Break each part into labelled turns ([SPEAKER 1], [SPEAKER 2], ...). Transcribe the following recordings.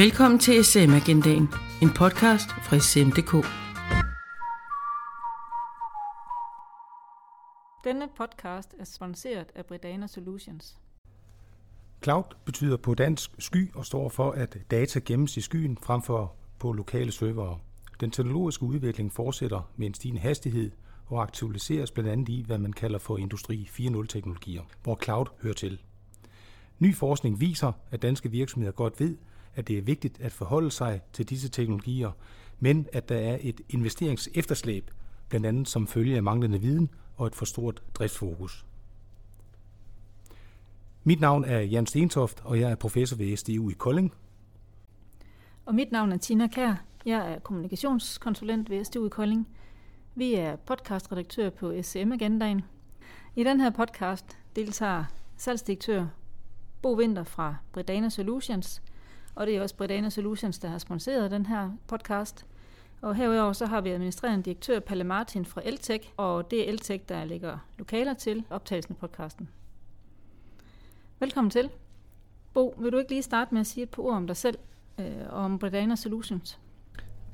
[SPEAKER 1] Velkommen til SM Agendaen, en podcast fra SM.dk.
[SPEAKER 2] Denne podcast er sponsoreret af Bredana Solutions.
[SPEAKER 3] Cloud betyder på dansk sky og står for, at data gemmes i skyen frem for på lokale servere. Den teknologiske udvikling fortsætter med en stigende hastighed og aktualiseres blandt andet i, hvad man kalder for Industri 4.0-teknologier, hvor cloud hører til. Ny forskning viser, at danske virksomheder godt ved, at det er vigtigt at forholde sig til disse teknologier, men at der er et investeringsefterslæb, blandt andet som følge af manglende viden og et for stort driftsfokus. Mit navn er Jan Stentoft, og jeg er professor ved SDU i Kolding.
[SPEAKER 2] Og mit navn er Tina Kær. Jeg er kommunikationskonsulent ved SDU i Kolding. Vi er podcastredaktør på SM Agendaen. I den her podcast deltager salgsdirektør Bo Winter fra Bredana Solutions, og det er også Bredana Solutions, der har sponsoreret den her podcast. Og herudover så har vi administrerende direktør Palle Martin fra Eltech, og det er Eltech, der lægger lokaler til optagelsen af podcasten. Velkommen til. Bo, vil du ikke lige starte med at sige et par ord om dig selv øh, og om Bredana Solutions?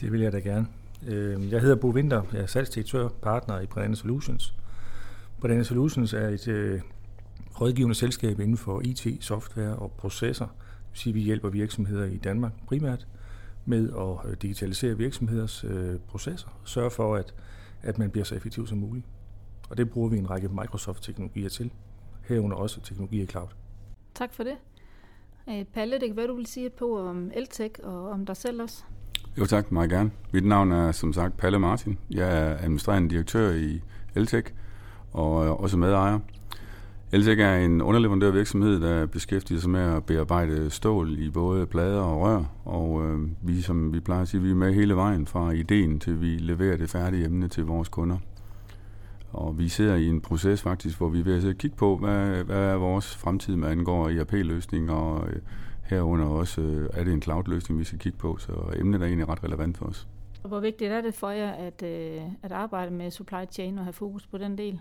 [SPEAKER 3] Det vil jeg da gerne. Øhm, jeg hedder Bo Winter, jeg er salgsdirektør, partner i Bredana Solutions. Bredana Solutions er et øh, rådgivende selskab inden for IT, software og processer. Sige, at vi hjælper virksomheder i Danmark primært med at øh, digitalisere virksomheders øh, processer og sørge for, at, at man bliver så effektiv som muligt. Og det bruger vi en række Microsoft-teknologier til, herunder også teknologier i cloud.
[SPEAKER 2] Tak for det. Øh, Palle, det kan være, du vil sige på om Eltech og om dig selv også.
[SPEAKER 4] Jo tak, meget gerne. Mit navn er som sagt Palle Martin. Jeg er administrerende direktør i Eltech og også medejer. Eltech er en underleverandørvirksomhed, der beskæftiger sig med at bearbejde stål i både plader og rør, og øh, vi, som vi plejer at sige, vi er med hele vejen fra ideen til vi leverer det færdige emne til vores kunder. Og vi ser i en proces faktisk, hvor vi er ved at kigge på, hvad, hvad er vores fremtid, med angår ERP-løsning, og øh, herunder også, øh, er det en cloud-løsning, vi skal kigge på, så emnet er egentlig ret relevant for os.
[SPEAKER 2] Og hvor vigtigt er det for jer at, øh, at arbejde med supply chain og have fokus på den del?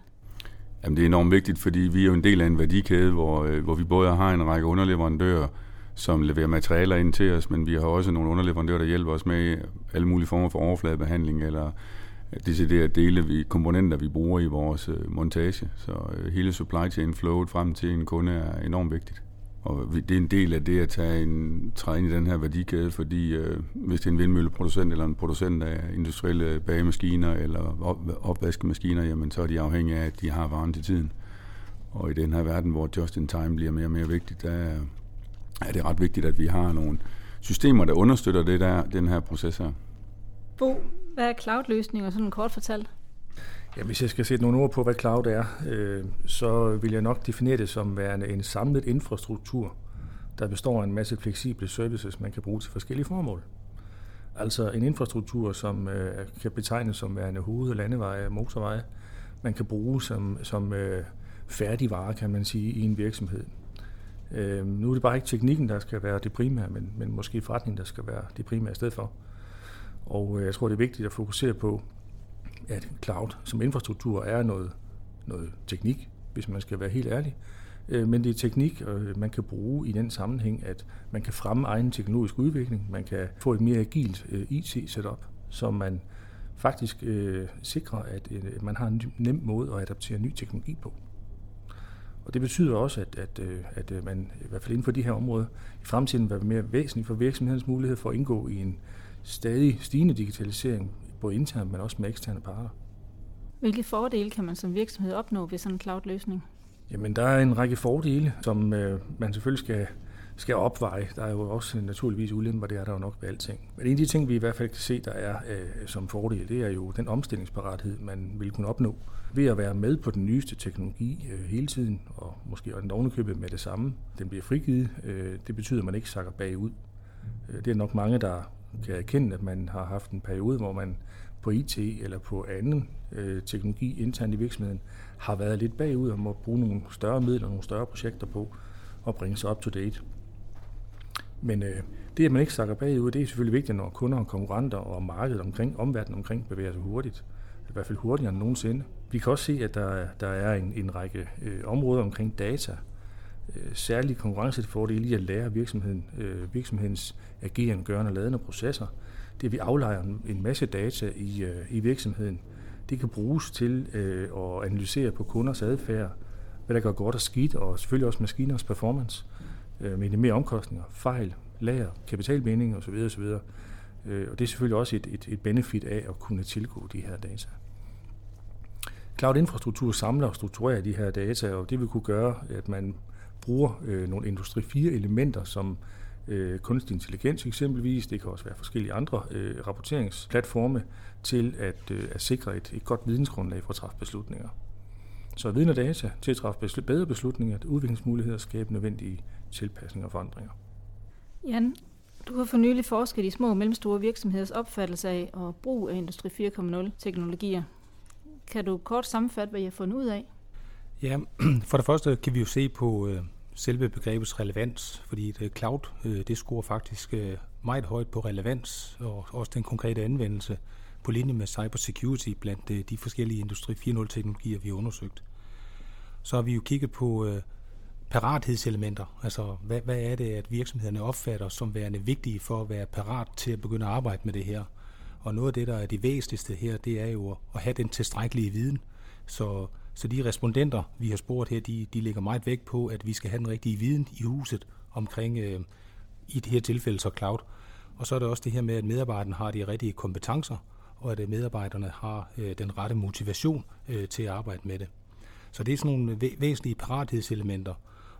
[SPEAKER 4] Jamen, det er enormt vigtigt, fordi vi er jo en del af en værdikæde, hvor, øh, hvor vi både har en række underleverandører, som leverer materialer ind til os, men vi har også nogle underleverandører, der hjælper os med alle mulige former for overfladebehandling eller deciderede dele, vi, komponenter, vi bruger i vores øh, montage. Så øh, hele supply chain flowet frem til en kunde er enormt vigtigt. Og det er en del af det at tage en, træde ind i den her værdikæde, fordi øh, hvis det er en vindmølleproducent eller en producent af industrielle bagemaskiner eller op, opvaskemaskiner, jamen så er de afhængige af, at de har varen til tiden. Og i den her verden, hvor just in time bliver mere og mere vigtigt, der er det ret vigtigt, at vi har nogle systemer, der understøtter det der, den her proces her.
[SPEAKER 2] Bo, hvad er cloud-løsninger, sådan kort fortalt?
[SPEAKER 3] Ja, hvis jeg skal sætte nogle ord på, hvad cloud er, øh, så vil jeg nok definere det som værende en samlet infrastruktur, der består af en masse fleksible services, man kan bruge til forskellige formål. Altså en infrastruktur, som øh, kan betegnes som værende hoved- landeveje og motorveje, man kan bruge som, som øh, færdigvare, kan man sige, i en virksomhed. Øh, nu er det bare ikke teknikken, der skal være det primære, men, men måske forretningen, der skal være det primære i stedet for. Og øh, jeg tror, det er vigtigt at fokusere på, at cloud som infrastruktur er noget, noget teknik, hvis man skal være helt ærlig. Øh, men det er teknik, øh, man kan bruge i den sammenhæng, at man kan fremme egen teknologisk udvikling, man kan få et mere agilt øh, IT-setup, så man faktisk øh, sikrer, at øh, man har en nem måde at adaptere ny teknologi på. Og det betyder også, at, at, at man i hvert fald inden for de her områder i fremtiden vil være mere væsentligt for virksomhedens mulighed for at indgå i en stadig stigende digitalisering både internt, men også med eksterne parter.
[SPEAKER 2] Hvilke fordele kan man som virksomhed opnå ved sådan en cloud-løsning?
[SPEAKER 3] Jamen, der er en række fordele, som øh, man selvfølgelig skal, skal opveje. Der er jo også naturligvis ulemper, det er der jo nok ved alting. Men en af de ting, vi i hvert fald kan se, der er øh, som fordel, det er jo den omstillingsparathed, man vil kunne opnå ved at være med på den nyeste teknologi øh, hele tiden, og måske også ovenikøbet med det samme. Den bliver frigivet. Øh, det betyder, at man ikke sakker bagud. Øh, det er nok mange, der kan erkende, at man har haft en periode, hvor man på IT eller på anden øh, teknologi internt i virksomheden har været lidt bagud og må bruge nogle større midler, nogle større projekter på at bringe sig up to date. Men øh, det, at man ikke sakker bagud, det er selvfølgelig vigtigt, når kunder og konkurrenter og markedet omkring, omverdenen omkring bevæger sig hurtigt. I hvert fald hurtigere end nogensinde. Vi kan også se, at der, der er en, en række øh, områder omkring data, øh, særlige konkurrencefordele i at lære virksomheden, øh, virksomhedens agerende, gørende og ladende processer. Det vi aflejer en masse data i, øh, i virksomheden. Det kan bruges til øh, at analysere på kunders adfærd, hvad der går godt og skidt, og selvfølgelig også maskiners performance, øh, minimere omkostninger, fejl, lager, kapitalbinding osv. osv. Øh, og det er selvfølgelig også et, et, et benefit af at kunne tilgå de her data. Cloud-infrastruktur samler og strukturerer de her data, og det vil kunne gøre, at man bruger øh, nogle Industri 4-elementer, som øh, kunstig intelligens eksempelvis, det kan også være forskellige andre øh, rapporteringsplatforme, til at, øh, at sikre et, et godt vidensgrundlag for at træffe beslutninger. Så viden og data til at træffe bedre beslutninger, udviklingsmuligheder og skabe nødvendige tilpasninger og forandringer.
[SPEAKER 2] Jan, du har for nylig forsket i små og mellemstore virksomheders opfattelse af og brug af Industri 4.0 teknologier. Kan du kort sammenfatte, hvad I har fundet ud af?
[SPEAKER 5] Ja, for det første kan vi jo se på øh, selve begrebets relevans, fordi det cloud, øh, det scorer faktisk øh, meget højt på relevans, og også den konkrete anvendelse på linje med cybersecurity blandt øh, de forskellige Industri 4.0-teknologier, vi har undersøgt. Så har vi jo kigget på parathedselementer, altså hvad, hvad er det, at virksomhederne opfatter som værende vigtige for at være parat til at begynde at arbejde med det her. Og noget af det, der er det væsentligste her, det er jo at have den tilstrækkelige viden, så, så de respondenter, vi har spurgt her, de, de lægger meget vægt på, at vi skal have den rigtige viden i huset omkring, øh, i det her tilfælde så cloud. Og så er der også det her med, at medarbejderne har de rigtige kompetencer, og at medarbejderne har øh, den rette motivation øh, til at arbejde med det. Så det er sådan nogle væsentlige parathedselementer.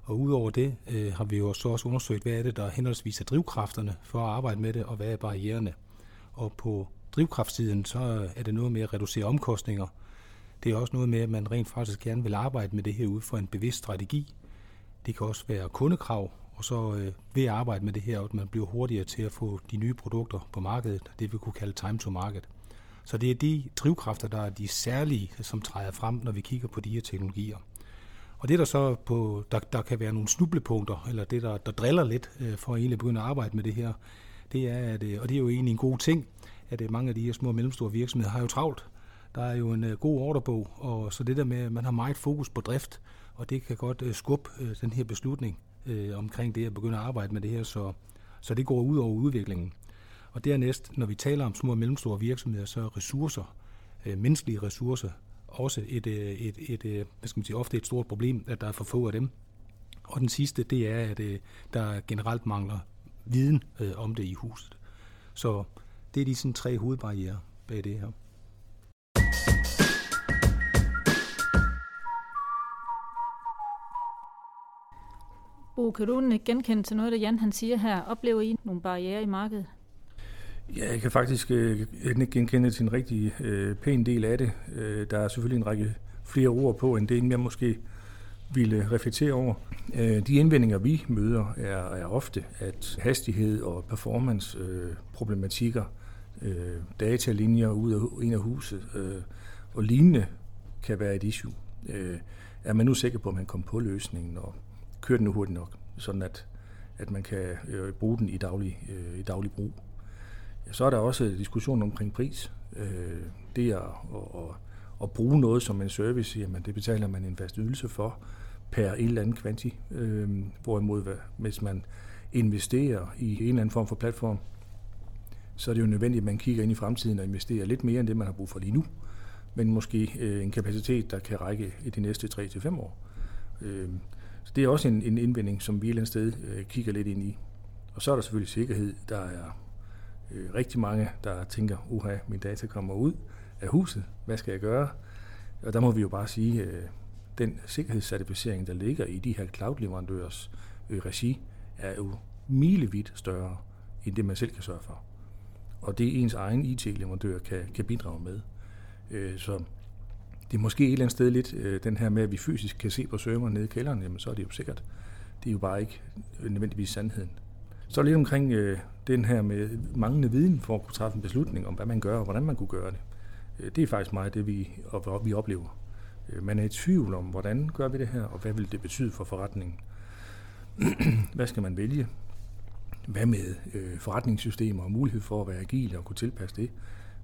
[SPEAKER 5] Og udover det øh, har vi jo så også undersøgt, hvad er det, der henholdsvis er drivkræfterne for at arbejde med det, og hvad er barriererne. Og på drivkraftsiden, så er det noget med at reducere omkostninger. Det er også noget med, at man rent faktisk gerne vil arbejde med det her ud for en bevidst strategi. Det kan også være kundekrav, og så øh, ved at arbejde med det her, at man bliver hurtigere til at få de nye produkter på markedet, det vi kunne kalde time to market. Så det er de drivkræfter, der er de særlige, som træder frem, når vi kigger på de her teknologier. Og det der så på, der, der kan være nogle snublepunkter, eller det der, der driller lidt øh, for at egentlig begynde at arbejde med det her, det er, at, øh, og det er jo egentlig en god ting, at øh, mange af de her små og mellemstore virksomheder har jo travlt. Der er jo en øh, god ordrebog, og så det der med, at man har meget fokus på drift, og det kan godt øh, skubbe øh, den her beslutning øh, omkring det at begynde at arbejde med det her, så, så det går ud over udviklingen. Og dernæst, når vi taler om små og mellemstore virksomheder, så er ressourcer, øh, menneskelige ressourcer, også et, øh, et, et, et, hvad skal man sige, ofte et stort problem, at der er for få af dem. Og den sidste, det er, at øh, der generelt mangler viden øh, om det i huset. Så det er de sådan tre hovedbarriere bag det her.
[SPEAKER 2] Bo, kan du genkende til noget, der Jan han siger her? Oplever I nogle barriere i markedet?
[SPEAKER 3] Ja, jeg kan faktisk øh, genkende til en rigtig øh, pæn del af det. Øh, der er selvfølgelig en række flere ord på, end det, jeg måske ville reflektere over. Øh, de indvendinger, vi møder, er, er ofte, at hastighed og performance øh, problematikker, øh, datalinjer ud af, ind af huset øh, og lignende kan være et issue. Øh, er man nu sikker på, at man kommer på løsningen, og kører den nu hurtigt nok, sådan at, at man kan øh, bruge den i daglig, øh, i daglig brug. Ja, så er der også diskussion omkring pris. Øh, det at, at, at bruge noget som en service, jamen det betaler man en fast ydelse for per en eller anden kvanti. Øh, hvorimod, hvis man investerer i en eller anden form for platform, så er det jo nødvendigt, at man kigger ind i fremtiden og investerer lidt mere end det, man har brug for lige nu. Men måske øh, en kapacitet, der kan række i de næste 3-5 år. Øh, så det er også en, en indvending, som vi et eller andet sted øh, kigger lidt ind i. Og så er der selvfølgelig sikkerhed. Der er øh, rigtig mange, der tænker, uha, min data kommer ud af huset. Hvad skal jeg gøre? Og der må vi jo bare sige, øh, den sikkerhedscertificering, der ligger i de her cloud-leverandørers øh, regi, er jo milevidt større, end det man selv kan sørge for. Og det ens egen IT-leverandør kan, kan bidrage med. Øh, så det er måske et eller andet sted lidt øh, den her med, at vi fysisk kan se på serveren nede i kælderen, jamen så er det jo sikkert. Det er jo bare ikke nødvendigvis sandheden. Så lidt omkring øh, den her med manglende viden for at kunne træffe en beslutning om, hvad man gør og hvordan man kunne gøre det. Øh, det er faktisk meget det, vi, og, vi oplever. Øh, man er i tvivl om, hvordan gør vi det her, og hvad vil det betyde for forretningen. hvad skal man vælge? Hvad med øh, forretningssystemer og mulighed for at være agil og kunne tilpasse det?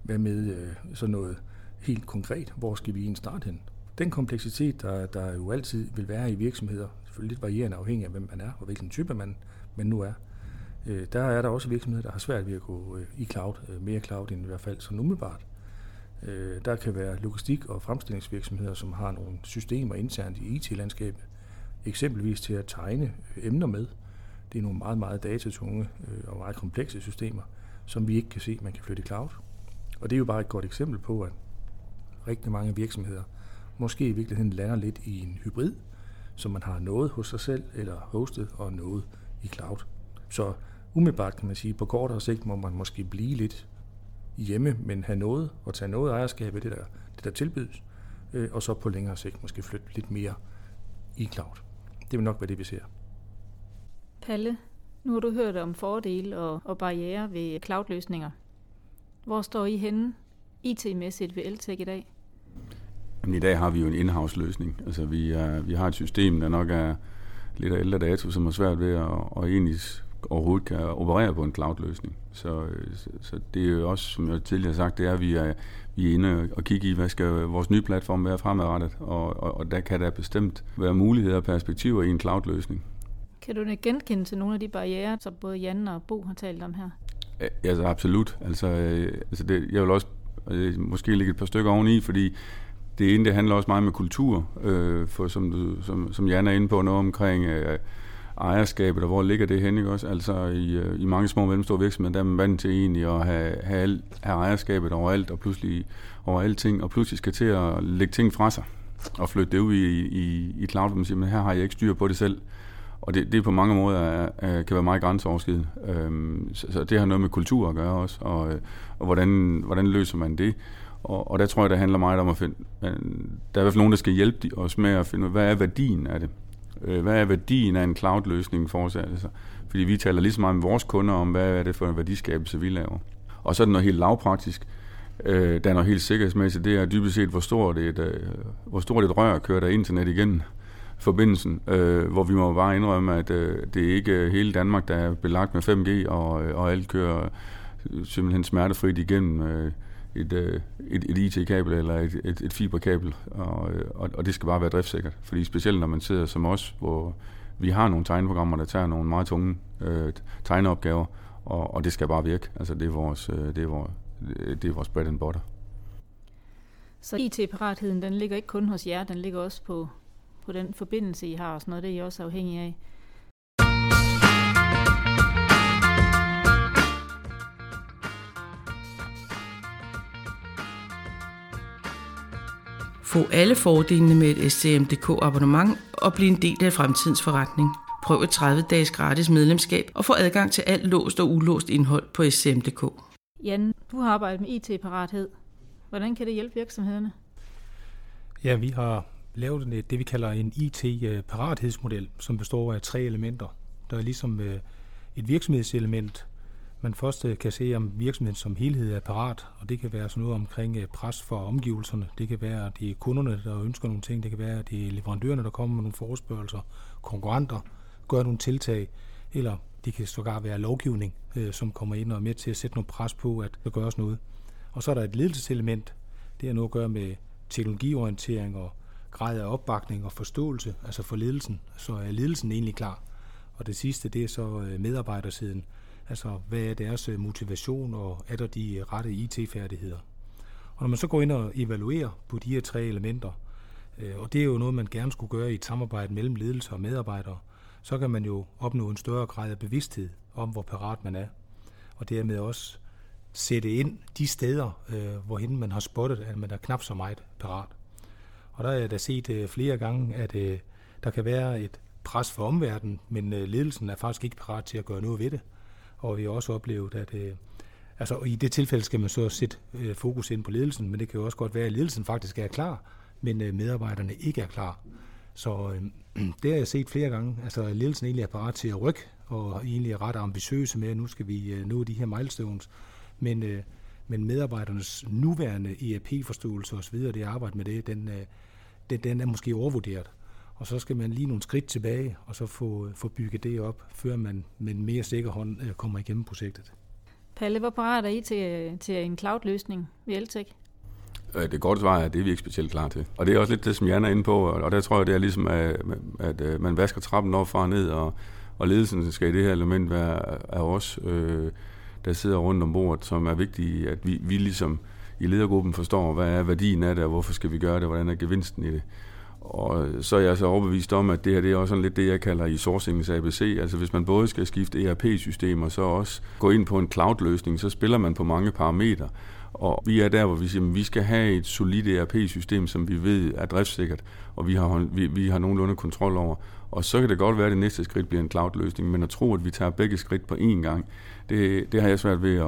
[SPEAKER 3] Hvad med øh, sådan noget helt konkret? Hvor skal vi egentlig starte hen? Den kompleksitet, der, der jo altid vil være i virksomheder, selvfølgelig lidt varierende afhængig af, hvem man er og hvilken type man, man nu er. Øh, der er der også virksomheder, der har svært ved at gå øh, i cloud, øh, mere cloud end i hvert fald sådan umiddelbart. Øh, der kan være logistik- og fremstillingsvirksomheder, som har nogle systemer internt i e IT-landskabet, eksempelvis til at tegne øh, emner med. Det er nogle meget, meget datatunge øh, og meget komplekse systemer, som vi ikke kan se, man kan flytte i cloud. Og det er jo bare et godt eksempel på, at rigtig mange virksomheder måske i virkeligheden lander lidt i en hybrid, så man har noget hos sig selv eller hostet og noget i cloud. Så umiddelbart kan man sige, på kortere sigt må man måske blive lidt hjemme, men have noget og tage noget ejerskab af det, der, det der tilbydes, øh, og så på længere sigt måske flytte lidt mere i cloud. Det vil nok være det, vi ser.
[SPEAKER 2] Palle, nu har du hørt om fordele og, og barriere ved cloud-løsninger. Hvor står I henne IT-mæssigt ved Eltec i dag?
[SPEAKER 4] Jamen, I dag har vi jo en in-house løsning. Altså, vi, er, vi har et system, der nok er lidt af ældre dato, som er svært ved at, at egentlig overhovedet kan operere på en cloud-løsning. Så, så, så det er jo også, som jeg tidligere har sagt, det er, at vi er, vi er inde og kigge i, hvad skal vores nye platform være fremadrettet, og, og, og der kan der bestemt være muligheder og perspektiver i en cloud-løsning.
[SPEAKER 2] Kan du genkende til nogle af de barriere, som både Jan og Bo har talt om her?
[SPEAKER 4] Ja, altså absolut. Altså, øh, altså det, jeg vil også øh, måske lægge et par stykker oveni, fordi det ene, det handler også meget med kultur, øh, for som, du, som, som Jan er inde på, noget omkring øh, ejerskabet, og hvor ligger det henne, ikke også? Altså i, øh, i mange små og mellemstore virksomheder, der er man vant til egentlig at have, have, al, have ejerskabet overalt, og pludselig over alting, og pludselig skal til at lægge ting fra sig, og flytte det ud i, i, i cloud, hvor man siger, men her har jeg ikke styr på det selv. Og det, det på mange måder er, er, kan være meget grænseoverskridende. Øhm, så, så det har noget med kultur at gøre også, og, øh, og hvordan, hvordan løser man det? Og, og der tror jeg, det handler meget om at finde... Øh, der er i hvert fald nogen, der skal hjælpe os med at finde ud af, hvad er værdien af det? Øh, hvad er værdien af en cloud-løsning for os? Altså, fordi vi taler lige så meget med vores kunder om, hvad er det for en værdiskabelse, vi laver. Og så er det noget helt lavpraktisk. Øh, der er noget helt sikkerhedsmæssigt. Det er dybest set, hvor stort et, øh, hvor stort et rør kører der internet igennem forbindelsen, øh, hvor vi må bare indrømme, at øh, det er ikke hele Danmark, der er belagt med 5G, og, øh, og alt kører simpelthen smertefrit igennem øh, et, øh, et, et IT-kabel eller et, et, et fiberkabel, og, øh, og, og det skal bare være driftsikkert. Fordi specielt når man sidder som os, hvor vi har nogle tegneprogrammer, der tager nogle meget tunge øh, tegneopgaver, og, og det skal bare virke. Altså det er vores, øh, det er vores, øh, det er vores bread and butter.
[SPEAKER 2] Så IT-paratheden, den ligger ikke kun hos jer, den ligger også på, på den forbindelse, I har, og sådan noget, det er I også afhængige af.
[SPEAKER 1] Få alle fordelene med et SCMDK abonnement og bliv en del af fremtidens forretning. Prøv et 30-dages gratis medlemskab og få adgang til alt låst og ulåst indhold på SCM.dk.
[SPEAKER 2] Jan, du har arbejdet med IT-parathed. Hvordan kan det hjælpe virksomhederne?
[SPEAKER 5] Ja, vi har lavet det, vi kalder en IT-parathedsmodel, som består af tre elementer. Der er ligesom øh, et virksomhedselement, man først øh, kan se, om virksomheden som helhed er parat, og det kan være sådan noget omkring øh, pres for omgivelserne. Det kan være, at det er kunderne, der ønsker nogle ting. Det kan være, at det er leverandørerne, der kommer med nogle forespørgelser. Konkurrenter gør nogle tiltag, eller det kan sågar være lovgivning, øh, som kommer ind og er med til at sætte noget pres på, at der gøres noget. Og så er der et ledelseselement. Det har noget at gøre med teknologiorientering og grad af opbakning og forståelse, altså for ledelsen. Så er ledelsen egentlig klar. Og det sidste, det er så medarbejdersiden Altså, hvad er deres øh, motivation, og er der de rette IT-færdigheder? Og når man så går ind og evaluerer på de her tre elementer, øh, og det er jo noget, man gerne skulle gøre i et samarbejde mellem ledelse og medarbejdere, så kan man jo opnå en større grad af bevidsthed om, hvor parat man er. Og dermed også sætte ind de steder, øh, hvorhen man har spottet, at man er knap så meget parat. Og der har jeg da set flere gange, at der kan være et pres for omverdenen, men ledelsen er faktisk ikke parat til at gøre noget ved det og vi har også oplevet, at øh, altså, i det tilfælde skal man så sætte øh, fokus ind på ledelsen, men det kan jo også godt være, at ledelsen faktisk er klar, men øh, medarbejderne ikke er klar. Så øh, det har jeg set flere gange. Altså ledelsen egentlig er parat til at rykke, og egentlig er ret ambitiøse med, at nu skal vi øh, nå de her milestones. Men, øh, men medarbejdernes nuværende ERP-forståelse osv., det arbejde med det, den, øh, den, den er måske overvurderet og så skal man lige nogle skridt tilbage, og så få, få bygget det op, før man med en mere sikker hånd øh, kommer igennem projektet.
[SPEAKER 2] Palle, hvor parat er I til, til en cloud-løsning ved Eltec?
[SPEAKER 4] Øh, det korte svar er, at det er vi ikke specielt klar til. Og det er også lidt det, som Jan er inde på, og der tror jeg, det er ligesom, at, at øh, man vasker trappen op fra og ned, og, og ledelsen skal i det her element være af os, øh, der sidder rundt om bordet, som er vigtige, at vi, vi ligesom i ledergruppen forstår, hvad er værdien af det, og hvorfor skal vi gøre det, hvordan er gevinsten i det. Og øh, så er jeg så overbevist om, at det her det er også sådan lidt det, jeg kalder i sourcingens ABC. Altså hvis man både skal skifte ERP-system og så også gå ind på en cloud-løsning, så spiller man på mange parametre. Og vi er der, hvor vi siger, at vi skal have et solidt ERP-system, som vi ved er driftssikkert, og vi har, vi, vi har nogenlunde kontrol over. Og så kan det godt være, at det næste skridt bliver en cloud-løsning, men at tro, at vi tager begge skridt på én gang, det, det har jeg svært ved at...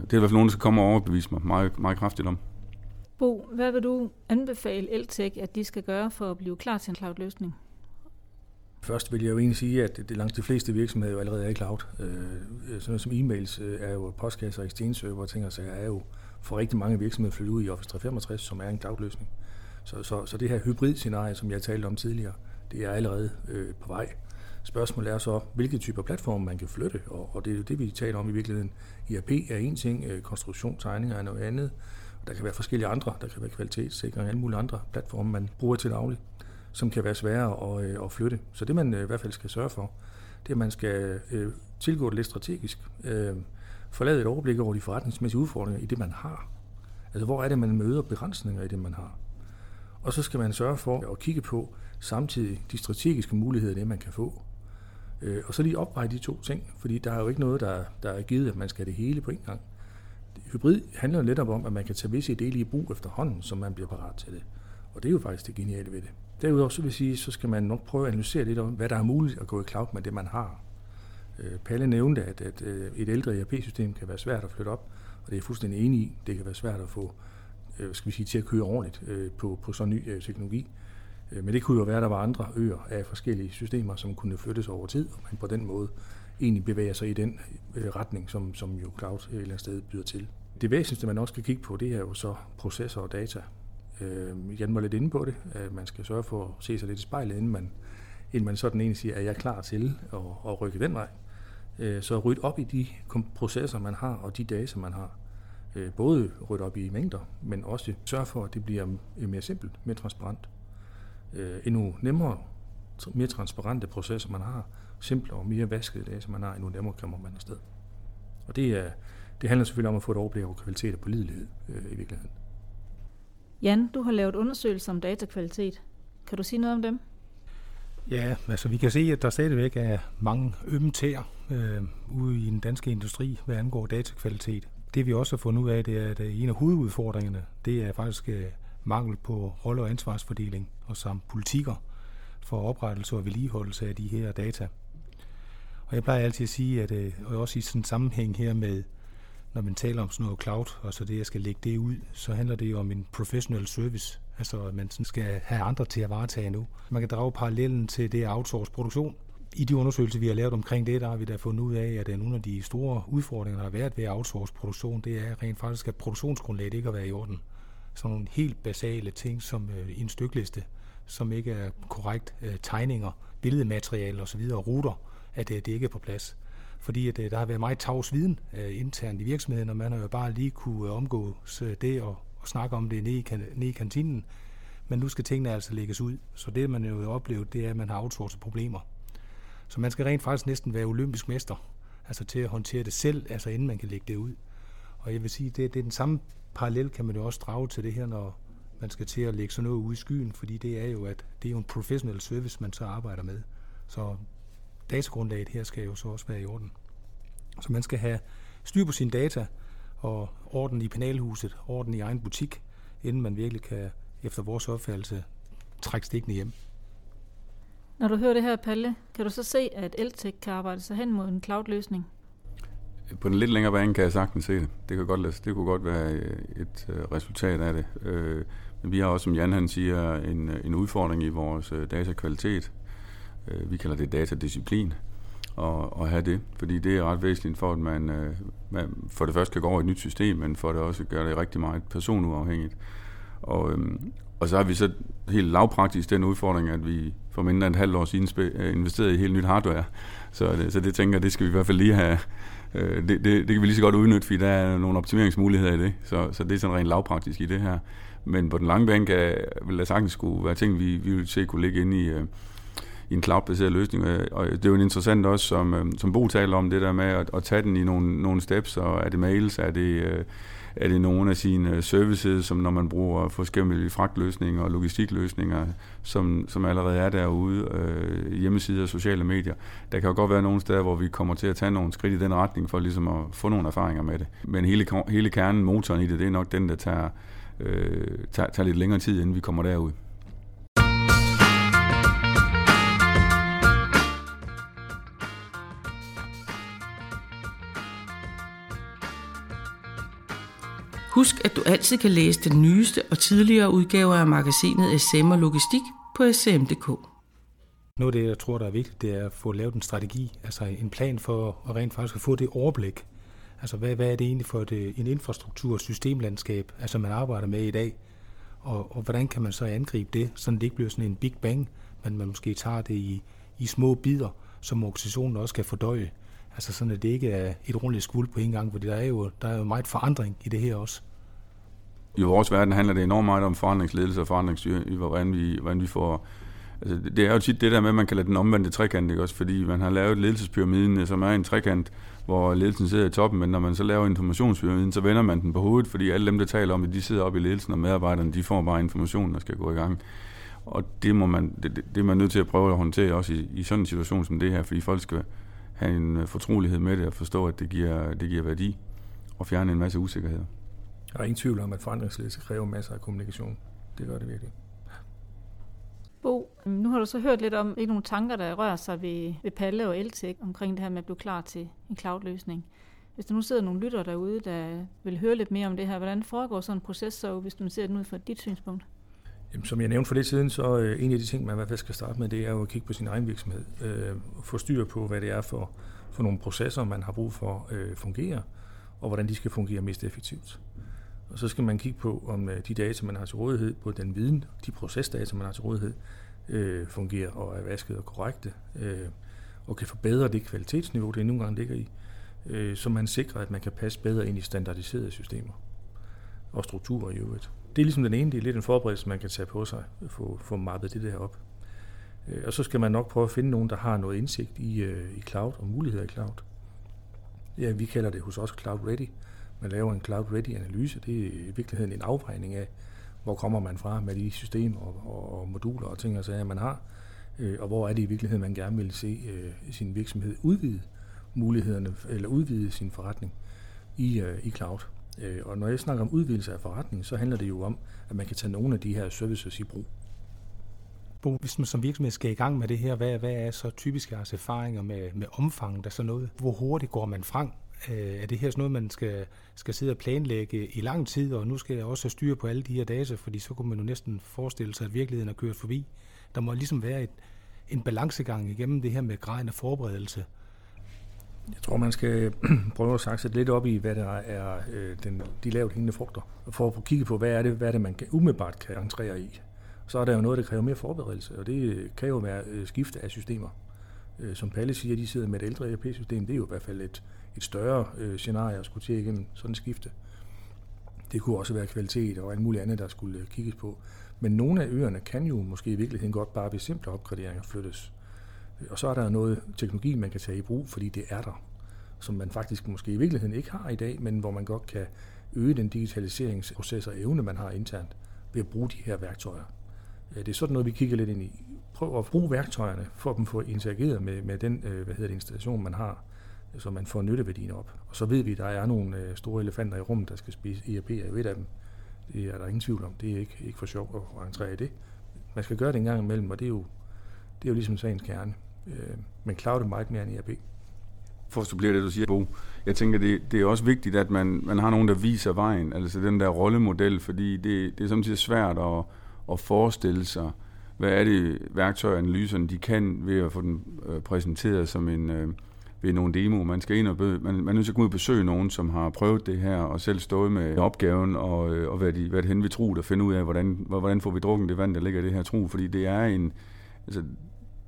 [SPEAKER 4] Det er i hvert fald nogen, der skal komme og overbevise mig meget, meget kraftigt om.
[SPEAKER 2] Bo, hvad vil du anbefale Eltech, at de skal gøre for at blive klar til en cloud-løsning?
[SPEAKER 3] Først vil jeg jo egentlig sige, at det langt de fleste virksomheder jo allerede er i cloud. Øh, øh sådan noget som e-mails øh, er jo postkasser, exchange server og ting og sager er jo for rigtig mange virksomheder flyttet ud i Office 365, som er en cloud-løsning. Så, så, så det her hybrid-scenarie, som jeg talte om tidligere, det er allerede øh, på vej. Spørgsmålet er så, hvilke typer platforme man kan flytte, og, og det er jo det, vi taler om i virkeligheden. IRP er en ting, øh, konstruktion, tegninger er noget andet, der kan være forskellige andre, der kan være kvalitetssikring og alle mulige andre platforme, man bruger til daglig, som kan være svære at, øh, at flytte. Så det man øh, i hvert fald skal sørge for, det er, at man skal øh, tilgå det lidt strategisk. Øh, forlade et overblik over de forretningsmæssige udfordringer i det, man har. Altså, hvor er det, man møder begrænsninger i det, man har. Og så skal man sørge for at kigge på samtidig de strategiske muligheder, det man kan få. Øh, og så lige opveje de to ting, fordi der er jo ikke noget, der, der er givet, at man skal det hele på en gang. Hybrid handler lidt om, at man kan tage visse dele i brug efterhånden, så man bliver parat til det. Og det er jo faktisk det geniale ved det. Derudover så vil jeg sige, så skal man nok prøve at analysere lidt om, hvad der er muligt at gå i cloud med det, man har. Øh, Palle nævnte, at, at øh, et ældre ERP-system kan være svært at flytte op, og det er jeg fuldstændig enig i. Det kan være svært at få øh, skal vi sige, til at køre ordentligt på, på sådan ny teknologi. Men det kunne jo være, at der var andre øer af forskellige systemer, som kunne flyttes over tid, og man på den måde egentlig bevæger sig i den øh, retning, som, som jo cloud et eller andet sted byder til. Det væsentligste, man også skal kigge på, det er jo så processer og data. Øh, Jan var lidt inde på det. At man skal sørge for at se sig lidt i spejlet, inden man, inden man sådan egentlig siger, at jeg er klar til at, at rykke den vej. Øh, så rydde op i de processer, man har, og de data, man har. Øh, både rydde op i mængder, men også sørge for, at det bliver øh, mere simpelt, mere transparent. Øh, endnu nemmere, mere transparente processer, man har, simplere og mere vaskede data, man har, endnu nemmere kommer man afsted. Og det er, det handler selvfølgelig om at få et overblik over kvalitet og pålidelighed øh, i virkeligheden.
[SPEAKER 2] Jan, du har lavet undersøgelser om datakvalitet. Kan du sige noget om dem?
[SPEAKER 5] Ja, altså vi kan se, at der stadigvæk er mange ømme tæer øh, ude i den danske industri, hvad angår datakvalitet. Det vi også har fundet ud af, det er, at en af hovedudfordringerne, det er faktisk øh, mangel på rolle- og ansvarsfordeling og samt politikker for oprettelse og vedligeholdelse af de her data. Og jeg plejer altid at sige, at øh, og også i sådan en sammenhæng her med når man taler om sådan noget cloud, og så det, jeg skal lægge det ud, så handler det jo om en professional service, altså at man sådan skal have andre til at varetage nu. Man kan drage parallellen til det outsource produktion. I de undersøgelser, vi har lavet omkring det, der har vi da fundet ud af, at øh, nogle af de store udfordringer, der har været ved outsource produktion, det er rent faktisk, at produktionsgrundlaget ikke har været i orden. Sådan nogle helt basale ting som øh, en stykliste, som ikke er korrekt, øh, tegninger, billedmateriale osv., ruter, at det, det ikke er på plads fordi at, øh, der har været meget tavs viden øh, internt i virksomheden, og man har jo bare lige kunne uh, omgås det og, og snakke om det nede i, kan, nede i kantinen. Men nu skal tingene altså lægges ud. Så det, man jo har oplevet, det er, at man har outsourcet problemer. Så man skal rent faktisk næsten være olympisk mester, altså til at håndtere det selv, altså inden man kan lægge det ud. Og jeg vil sige, det, det er den samme parallel, kan man jo også drage til det her, når man skal til at lægge sådan noget ud i skyen, fordi det er jo, at det er jo en professional service, man så arbejder med. Så datagrundlaget her skal jo så også være i orden. Så man skal have styr på sine data, og orden i penalhuset, orden i egen butik, inden man virkelig kan, efter vores opfattelse, trække stikkene hjem.
[SPEAKER 2] Når du hører det her, Palle, kan du så se, at Eltech kan arbejde sig hen mod en cloud-løsning?
[SPEAKER 4] På den lidt længere bane kan jeg sagtens se det. Det, kan godt, det kunne godt være et øh, resultat af det. Vi har også, som Jan han siger, en, en udfordring i vores øh, datakvalitet. Øh, vi kalder det datadisciplin og, og have det, fordi det er ret væsentligt for, at man, øh, man for det første kan gå over i et nyt system, men for det også gør det rigtig meget personuafhængigt. Og, øhm, og så har vi så helt lavpraktisk den udfordring, at vi for mindre end et halvt år siden investerede investeret i helt nyt hardware. Så det, så det tænker jeg, det skal vi i hvert fald lige have, øh, det, det, det kan vi lige så godt udnytte, fordi der er nogle optimeringsmuligheder i det. Så, så det er sådan rent lavpraktisk i det her. Men på den lange bane kan, vil der sagtens skulle være ting, vi, vi vil se kunne ligge inde i, øh, i en cloud-baseret løsning. Og det er jo interessant også, som, øh, som Bo taler om, det der med at, at tage den i nogle, nogle steps, og er det mails, er det, øh, er det nogle af sine services, som når man bruger forskellige fragtløsninger og logistikløsninger, som, som allerede er derude, øh, hjemmesider og sociale medier. Der kan jo godt være nogle steder, hvor vi kommer til at tage nogle skridt i den retning for ligesom at få nogle erfaringer med det. Men hele, hele kernen, motoren i det, det er nok den, der tager, øh, tager, tager lidt længere tid, inden vi kommer derud.
[SPEAKER 1] Husk, at du altid kan læse den nyeste og tidligere udgaver af magasinet SM og Logistik på sm.dk.
[SPEAKER 5] Noget af det, jeg tror, der er vigtigt, det er at få lavet en strategi, altså en plan for at rent faktisk at få det overblik. Altså, hvad, hvad er det egentlig for et, en infrastruktur- og systemlandskab, altså man arbejder med i dag? Og, og hvordan kan man så angribe det, så det ikke bliver sådan en big bang, men man måske tager det i, i små bidder, som organisationen også kan fordøje. Altså sådan, at det ikke er et rundt skuld på en gang, fordi der er, jo, der er jo meget forandring i det her også.
[SPEAKER 4] I vores verden handler det enormt meget om forandringsledelse og forandringsstyring, i hvordan vi, hvordan vi får... Altså, det er jo tit det der med, at man kalder den omvendte trekant, ikke også? Fordi man har lavet ledelsespyramiden, som er en trekant, hvor ledelsen sidder i toppen, men når man så laver informationspyramiden, så vender man den på hovedet, fordi alle dem, der taler om det, de sidder oppe i ledelsen, og medarbejderne, de får bare informationen, der skal gå i gang. Og det, må man, det, det er man nødt til at prøve at håndtere også i, i sådan en situation som det her, fordi folk skal have en øh, fortrolighed med det og forstå, at det giver, det giver værdi og fjerne en masse usikkerheder.
[SPEAKER 3] Der er ingen tvivl om, at forandringsledelse kræver masser af kommunikation. Det gør det virkelig.
[SPEAKER 2] Bo, nu har du så hørt lidt om ikke nogle tanker, der rører sig ved, ved Palle og Eltek omkring det her med at blive klar til en cloud-løsning. Hvis der nu sidder nogle lytter derude, der vil høre lidt mere om det her, hvordan foregår sådan en proces så, hvis man ser den ud fra dit synspunkt?
[SPEAKER 3] Jamen, som jeg nævnte for lidt siden, så øh, en af de ting, man i hvert fald skal starte med, det er jo at kigge på sin egen virksomhed. Øh, få styr på, hvad det er for, for nogle processer, man har brug for øh, fungere, og hvordan de skal fungere mest effektivt. Og så skal man kigge på, om øh, de data, man har til rådighed, på den viden, de procesdata, man har til rådighed, øh, fungerer og er vasket og korrekte, øh, og kan forbedre det kvalitetsniveau, det nogle gange ligger i, øh, så man sikrer, at man kan passe bedre ind i standardiserede systemer og strukturer i øvrigt. Det er ligesom den ene, det er lidt en forberedelse, man kan tage på sig, få, få mappet det der op. Øh, og så skal man nok prøve at finde nogen, der har noget indsigt i, øh, i cloud og muligheder i cloud. Ja, vi kalder det hos os Cloud Ready. Man laver en Cloud Ready analyse. Det er i virkeligheden en afvejning af, hvor kommer man fra med de systemer og, og, og moduler og ting og sager, man har. Øh, og hvor er det i virkeligheden, man gerne vil se øh, sin virksomhed udvide mulighederne, eller udvide sin forretning i, øh, i cloud. Øh, og når jeg snakker om udvidelse af forretning, så handler det jo om, at man kan tage nogle af de her services i brug.
[SPEAKER 5] Bo, hvis man som virksomhed skal i gang med det her, hvad, hvad er så typisk jeres erfaringer med, med omfanget af sådan noget? Hvor hurtigt går man frem? Øh, er det her sådan noget, man skal, skal sidde og planlægge i lang tid, og nu skal jeg også have styr på alle de her data, fordi så kunne man jo næsten forestille sig, at virkeligheden er kørt forbi. Der må ligesom være et, en balancegang igennem det her med graden af forberedelse.
[SPEAKER 3] Jeg tror, man skal prøve at sakse lidt op i, hvad der er øh, den, de lavt hængende frugter, for at kigge på, hvad er det, hvad er det man kan, umiddelbart kan entrere i. Så er der jo noget, der kræver mere forberedelse, og det øh, kan jo være øh, skifte af systemer. Øh, som Palle siger, de sidder med et ældre ERP-system, det er jo i hvert fald et, et større øh, scenarie at skulle til igennem sådan et skifte. Det kunne også være kvalitet og alt muligt andet, der skulle øh, kigges på. Men nogle af øerne kan jo måske i virkeligheden godt bare ved simple opgraderinger flyttes og så er der noget teknologi, man kan tage i brug, fordi det er der, som man faktisk måske i virkeligheden ikke har i dag, men hvor man godt kan øge den digitaliseringsproces og evne, man har internt ved at bruge de her værktøjer. Det er sådan noget, vi kigger lidt ind i. Prøv at bruge værktøjerne, for at dem få interageret med, med den øh, hvad hedder det, installation, man har, så man får nytteværdien op. Og så ved vi, at der er nogle øh, store elefanter i rummet, der skal spise ERP, er jo et af dem. Det er der ingen tvivl om. Det er ikke, ikke for sjov at entrere i det. Man skal gøre det en gang imellem, og det er jo, det er jo ligesom sagens kerne. Øh, men cloud er meget mere end ERP.
[SPEAKER 4] For at bliver det, du siger, Bo. Jeg tænker, det, det er også vigtigt, at man, man har nogen, der viser vejen. Altså den der rollemodel, fordi det, det er samtidig svært at, at forestille sig, hvad er det værktøj analyserne, de kan ved at få den øh, præsenteret som en, øh, ved nogle demoer. Man skal ind og be, man, man er nødt til at gå ud og besøge nogen, som har prøvet det her, og selv stået med opgaven, og, øh, og været, i, været hen ved tro, og finde ud af, hvordan, hvordan får vi drukken det vand, der ligger i det her tro, fordi det er en, altså,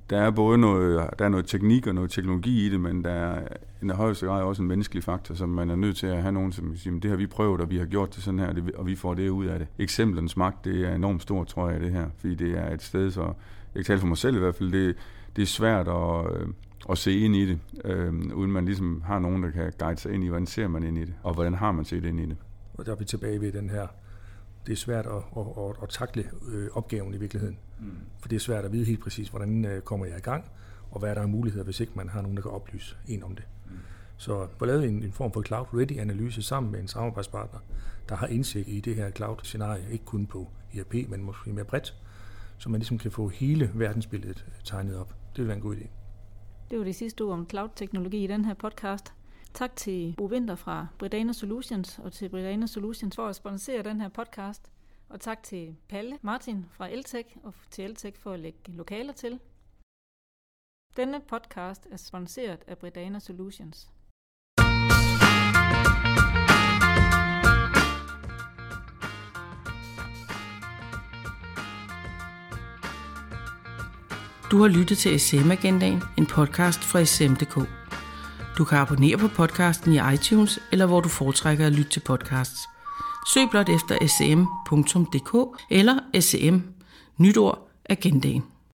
[SPEAKER 4] der er både noget, der er noget teknik og noget teknologi i det, men der er i højeste grad også en menneskelig faktor, som man er nødt til at have nogen, som siger, det har vi prøvet, og vi har gjort det sådan her, og vi får det ud af det. Eksemplens magt, det er enormt stort, tror jeg, det her, fordi det er et sted, så jeg kan tale for mig selv i hvert fald, det, det er svært at, øh, at se ind i det, øh, uden man ligesom har nogen, der kan guide sig ind i, hvordan ser man ind i det, og hvordan har man set ind i det.
[SPEAKER 3] Og der er vi tilbage ved den her, det er svært at, at, at, at takle øh, opgaven i virkeligheden. Mm. For det er svært at vide helt præcis, hvordan øh, kommer jeg i gang, og hvad er der af muligheder, hvis ikke man har nogen, der kan oplyse en om det. Mm. Så få lavet en, en form for cloud-ready-analyse sammen med en samarbejdspartner, der har indsigt i det her cloud-scenarie, ikke kun på IRP, men måske mere bredt, så man ligesom kan få hele verdensbilledet tegnet op. Det vil være en god idé.
[SPEAKER 2] Det var det sidste ord om cloud-teknologi i den her podcast. Tak til Bo Winter fra Bredana Solutions og til Bredana Solutions for at sponsere den her podcast. Og tak til Palle Martin fra Eltech og til Eltech for at lægge lokaler til. Denne podcast er sponsoreret af Bredana Solutions.
[SPEAKER 1] Du har lyttet til SM Agendaen, en podcast fra SM.dk. Du kan abonnere på podcasten i iTunes, eller hvor du foretrækker at lytte til podcasts. Søg blot efter sm.dk eller sm, nyt ord, agendaen.